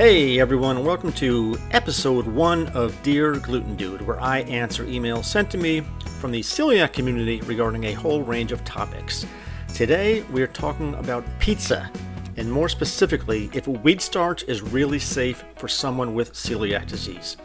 Hey everyone, welcome to episode one of Dear Gluten Dude, where I answer emails sent to me from the celiac community regarding a whole range of topics. Today we are talking about pizza, and more specifically, if wheat starch is really safe for someone with celiac disease.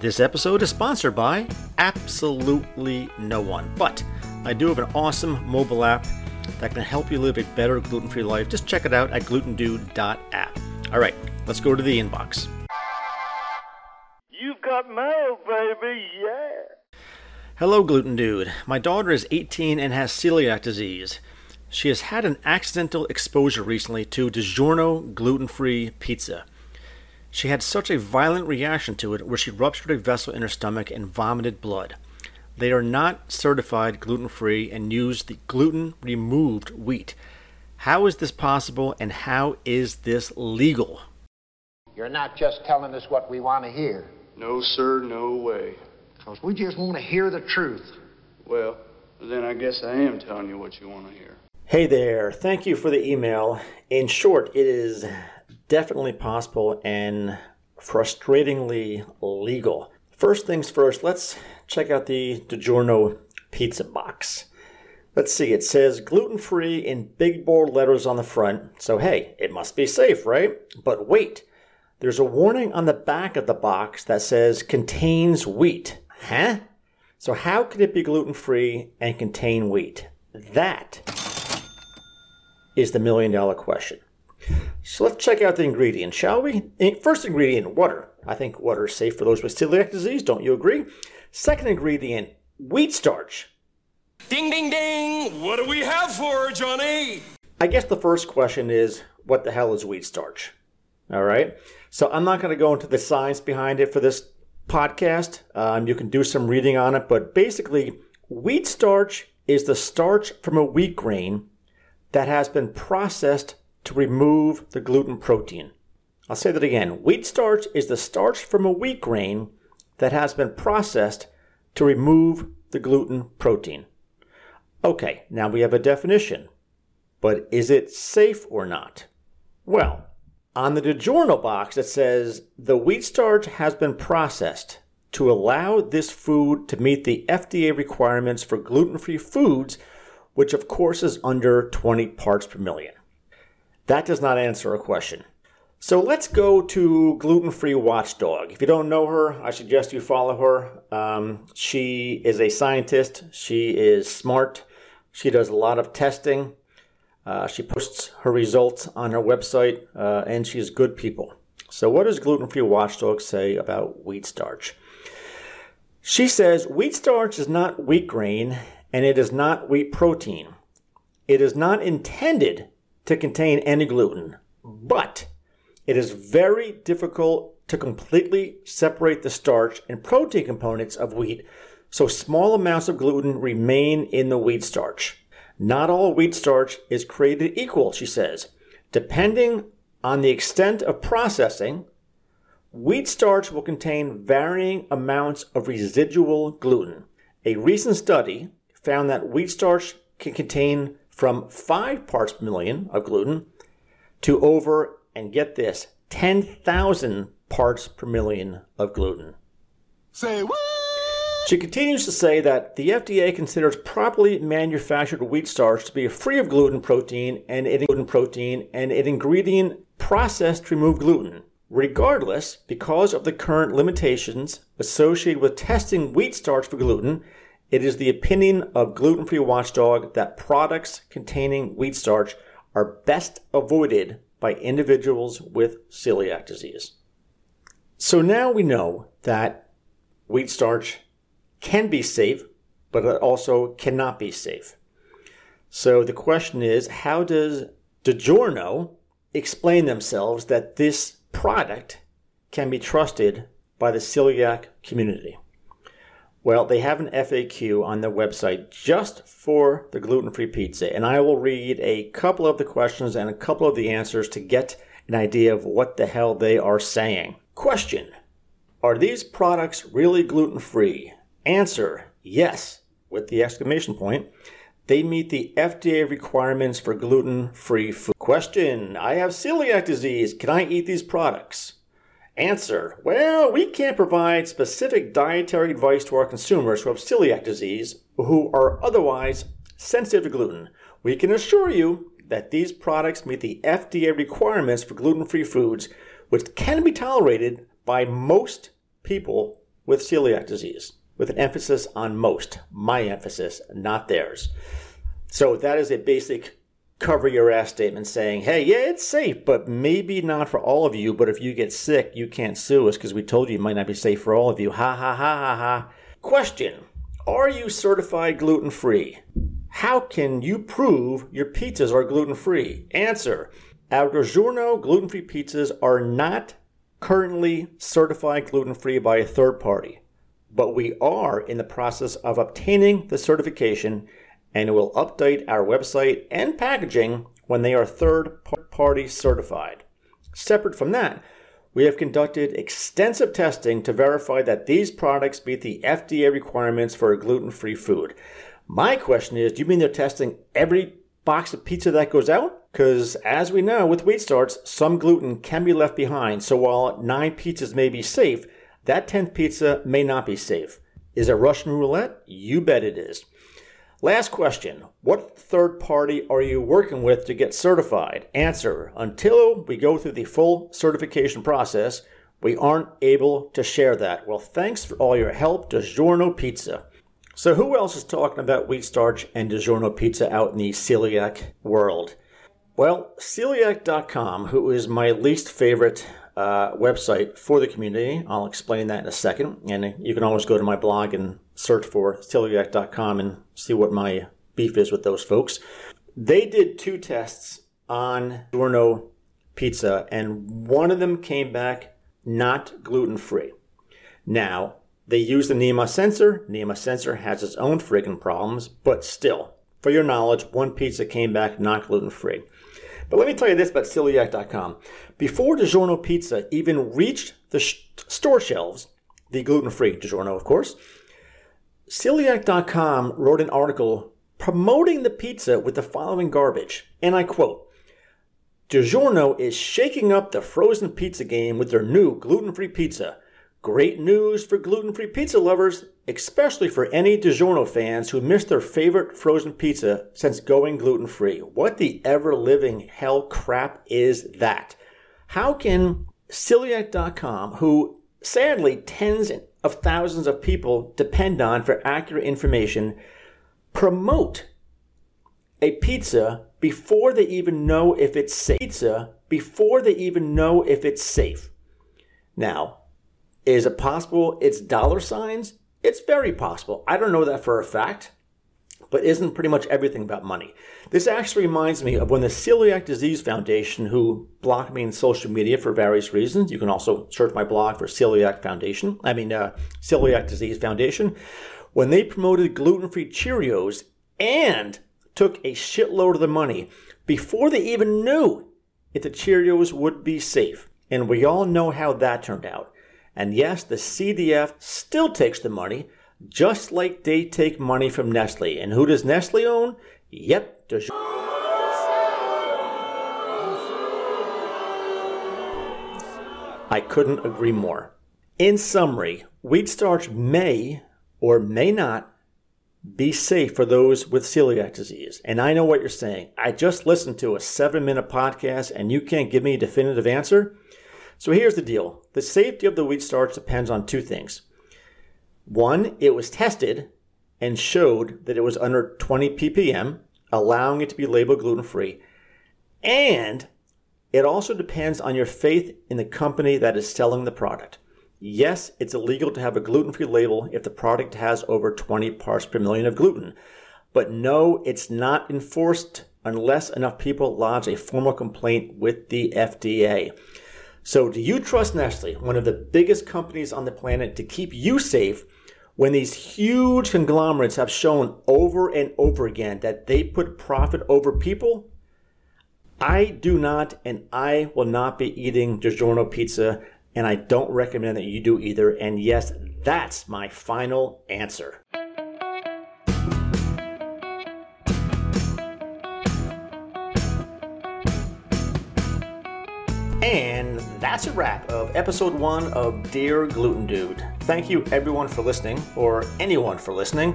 This episode is sponsored by absolutely no one, but I do have an awesome mobile app that can help you live a better gluten free life. Just check it out at glutendude.app. All right, let's go to the inbox. You've got mail, baby, yeah. Hello, Gluten Dude. My daughter is 18 and has celiac disease. She has had an accidental exposure recently to DiGiorno gluten free pizza. She had such a violent reaction to it where she ruptured a vessel in her stomach and vomited blood. They are not certified gluten free and use the gluten removed wheat. How is this possible and how is this legal? You're not just telling us what we want to hear. No, sir, no way. Because we just want to hear the truth. Well, then I guess I am telling you what you want to hear. Hey there, thank you for the email. In short, it is definitely possible and frustratingly legal. First things first, let's check out the DiGiorno pizza box. Let's see, it says gluten free in big bold letters on the front. So, hey, it must be safe, right? But wait, there's a warning on the back of the box that says contains wheat. Huh? So, how could it be gluten free and contain wheat? That is the million dollar question. So, let's check out the ingredients, shall we? First ingredient water. I think water is safe for those with celiac disease, don't you agree? Second ingredient wheat starch. Ding, ding, ding! What do we have for her, Johnny? I guess the first question is what the hell is wheat starch? All right. So I'm not going to go into the science behind it for this podcast. Um, you can do some reading on it, but basically, wheat starch is the starch from a wheat grain that has been processed to remove the gluten protein. I'll say that again. Wheat starch is the starch from a wheat grain that has been processed to remove the gluten protein. Okay, now we have a definition. But is it safe or not? Well, on the DiGiorno box, it says the wheat starch has been processed to allow this food to meet the FDA requirements for gluten free foods, which of course is under 20 parts per million. That does not answer a question. So let's go to Gluten Free Watchdog. If you don't know her, I suggest you follow her. Um, she is a scientist, she is smart, she does a lot of testing. Uh, she posts her results on her website, uh, and she's good people. So, what does Gluten Free Watchdog say about wheat starch? She says wheat starch is not wheat grain and it is not wheat protein. It is not intended to contain any gluten, but it is very difficult to completely separate the starch and protein components of wheat so small amounts of gluten remain in the wheat starch. Not all wheat starch is created equal, she says. Depending on the extent of processing, wheat starch will contain varying amounts of residual gluten. A recent study found that wheat starch can contain from 5 parts per million of gluten to over, and get this, 10,000 parts per million of gluten. Say what? She continues to say that the FDA considers properly manufactured wheat starch to be free of gluten protein and it gluten protein and an ingredient processed to remove gluten. Regardless, because of the current limitations associated with testing wheat starch for gluten, it is the opinion of Gluten Free Watchdog that products containing wheat starch are best avoided by individuals with celiac disease. So now we know that wheat starch can be safe, but it also cannot be safe. So the question is how does DiGiorno explain themselves that this product can be trusted by the celiac community? Well, they have an FAQ on their website just for the gluten free pizza, and I will read a couple of the questions and a couple of the answers to get an idea of what the hell they are saying. Question Are these products really gluten free? Answer yes, with the exclamation point. They meet the FDA requirements for gluten free food. Question I have celiac disease. Can I eat these products? Answer Well, we can't provide specific dietary advice to our consumers who have celiac disease who are otherwise sensitive to gluten. We can assure you that these products meet the FDA requirements for gluten free foods, which can be tolerated by most people with celiac disease, with an emphasis on most. My emphasis, not theirs. So that is a basic cover your ass statement saying, hey, yeah, it's safe, but maybe not for all of you. But if you get sick, you can't sue us because we told you it might not be safe for all of you. Ha ha ha ha ha. Question Are you certified gluten free? How can you prove your pizzas are gluten free? Answer Our DiGiorno gluten free pizzas are not currently certified gluten free by a third party, but we are in the process of obtaining the certification and will update our website and packaging when they are third party certified. Separate from that, we have conducted extensive testing to verify that these products meet the FDA requirements for a gluten free food. My question is do you mean they're testing every box of pizza that goes out? Because as we know with wheat starch, some gluten can be left behind. So while nine pizzas may be safe, that 10th pizza may not be safe. Is it Russian roulette? You bet it is. Last question What third party are you working with to get certified? Answer Until we go through the full certification process, we aren't able to share that. Well, thanks for all your help, DiGiorno Pizza. So, who else is talking about wheat starch and DiGiorno Pizza out in the celiac world? Well, celiac.com, who is my least favorite uh, website for the community. I'll explain that in a second. And you can always go to my blog and search for celiac.com and see what my beef is with those folks. They did two tests on DiGiorno pizza, and one of them came back not gluten free. Now, they used the Nima sensor. Nima sensor has its own friggin' problems, but still, for your knowledge, one pizza came back not gluten free. But let me tell you this about celiac.com. Before DiGiorno Pizza even reached the sh- store shelves, the gluten free DiGiorno, of course, Celiac.com wrote an article promoting the pizza with the following garbage, and I quote DiGiorno is shaking up the frozen pizza game with their new gluten free pizza. Great news for gluten free pizza lovers, especially for any DiGiorno fans who missed their favorite frozen pizza since going gluten free. What the ever living hell crap is that? How can celiac.com, who sadly tens of thousands of people depend on for accurate information, promote a pizza before they even know if it's safe? Pizza before they even know if it's safe. Now, is it possible it's dollar signs? It's very possible. I don't know that for a fact, but isn't pretty much everything about money? This actually reminds me of when the Celiac Disease Foundation, who blocked me in social media for various reasons, you can also search my blog for Celiac Foundation, I mean, uh, Celiac Disease Foundation, when they promoted gluten free Cheerios and took a shitload of the money before they even knew if the Cheerios would be safe. And we all know how that turned out. And yes, the CDF still takes the money, just like they take money from Nestle. And who does Nestle own? Yep. I couldn't agree more. In summary, wheat starch may or may not be safe for those with celiac disease. And I know what you're saying. I just listened to a seven minute podcast and you can't give me a definitive answer. So here's the deal the safety of the wheat starch depends on two things. One, it was tested and showed that it was under 20 ppm, allowing it to be labeled gluten free. And it also depends on your faith in the company that is selling the product. Yes, it's illegal to have a gluten free label if the product has over 20 parts per million of gluten. But no, it's not enforced unless enough people lodge a formal complaint with the FDA. So, do you trust Nestle, one of the biggest companies on the planet, to keep you safe when these huge conglomerates have shown over and over again that they put profit over people? I do not, and I will not be eating DiGiorno pizza, and I don't recommend that you do either. And yes, that's my final answer. And that's a wrap of episode one of Dear Gluten Dude. Thank you everyone for listening, or anyone for listening.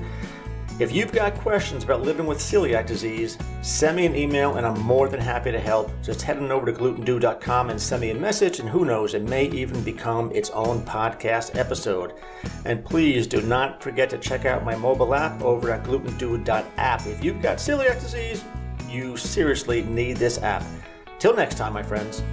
If you've got questions about living with celiac disease, send me an email and I'm more than happy to help. Just head on over to glutendude.com and send me a message, and who knows, it may even become its own podcast episode. And please do not forget to check out my mobile app over at glutendude.app. If you've got celiac disease, you seriously need this app. Till next time, my friends.